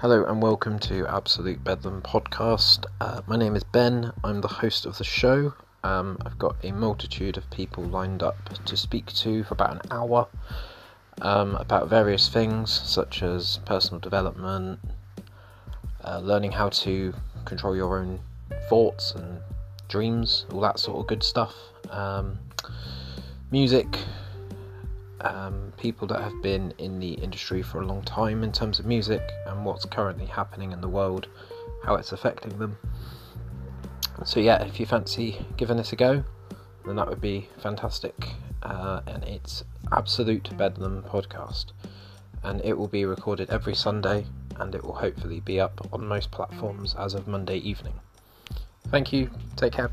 Hello and welcome to Absolute Bedlam podcast. Uh, my name is Ben. I'm the host of the show. Um, I've got a multitude of people lined up to speak to for about an hour um, about various things such as personal development, uh, learning how to control your own thoughts and dreams, all that sort of good stuff. Um, music, um, people that have been in the industry for a long time in terms of music and what's currently happening in the world, how it's affecting them. So, yeah, if you fancy giving this a go, then that would be fantastic. Uh, and it's Absolute Bedlam podcast, and it will be recorded every Sunday, and it will hopefully be up on most platforms as of Monday evening. Thank you. Take care.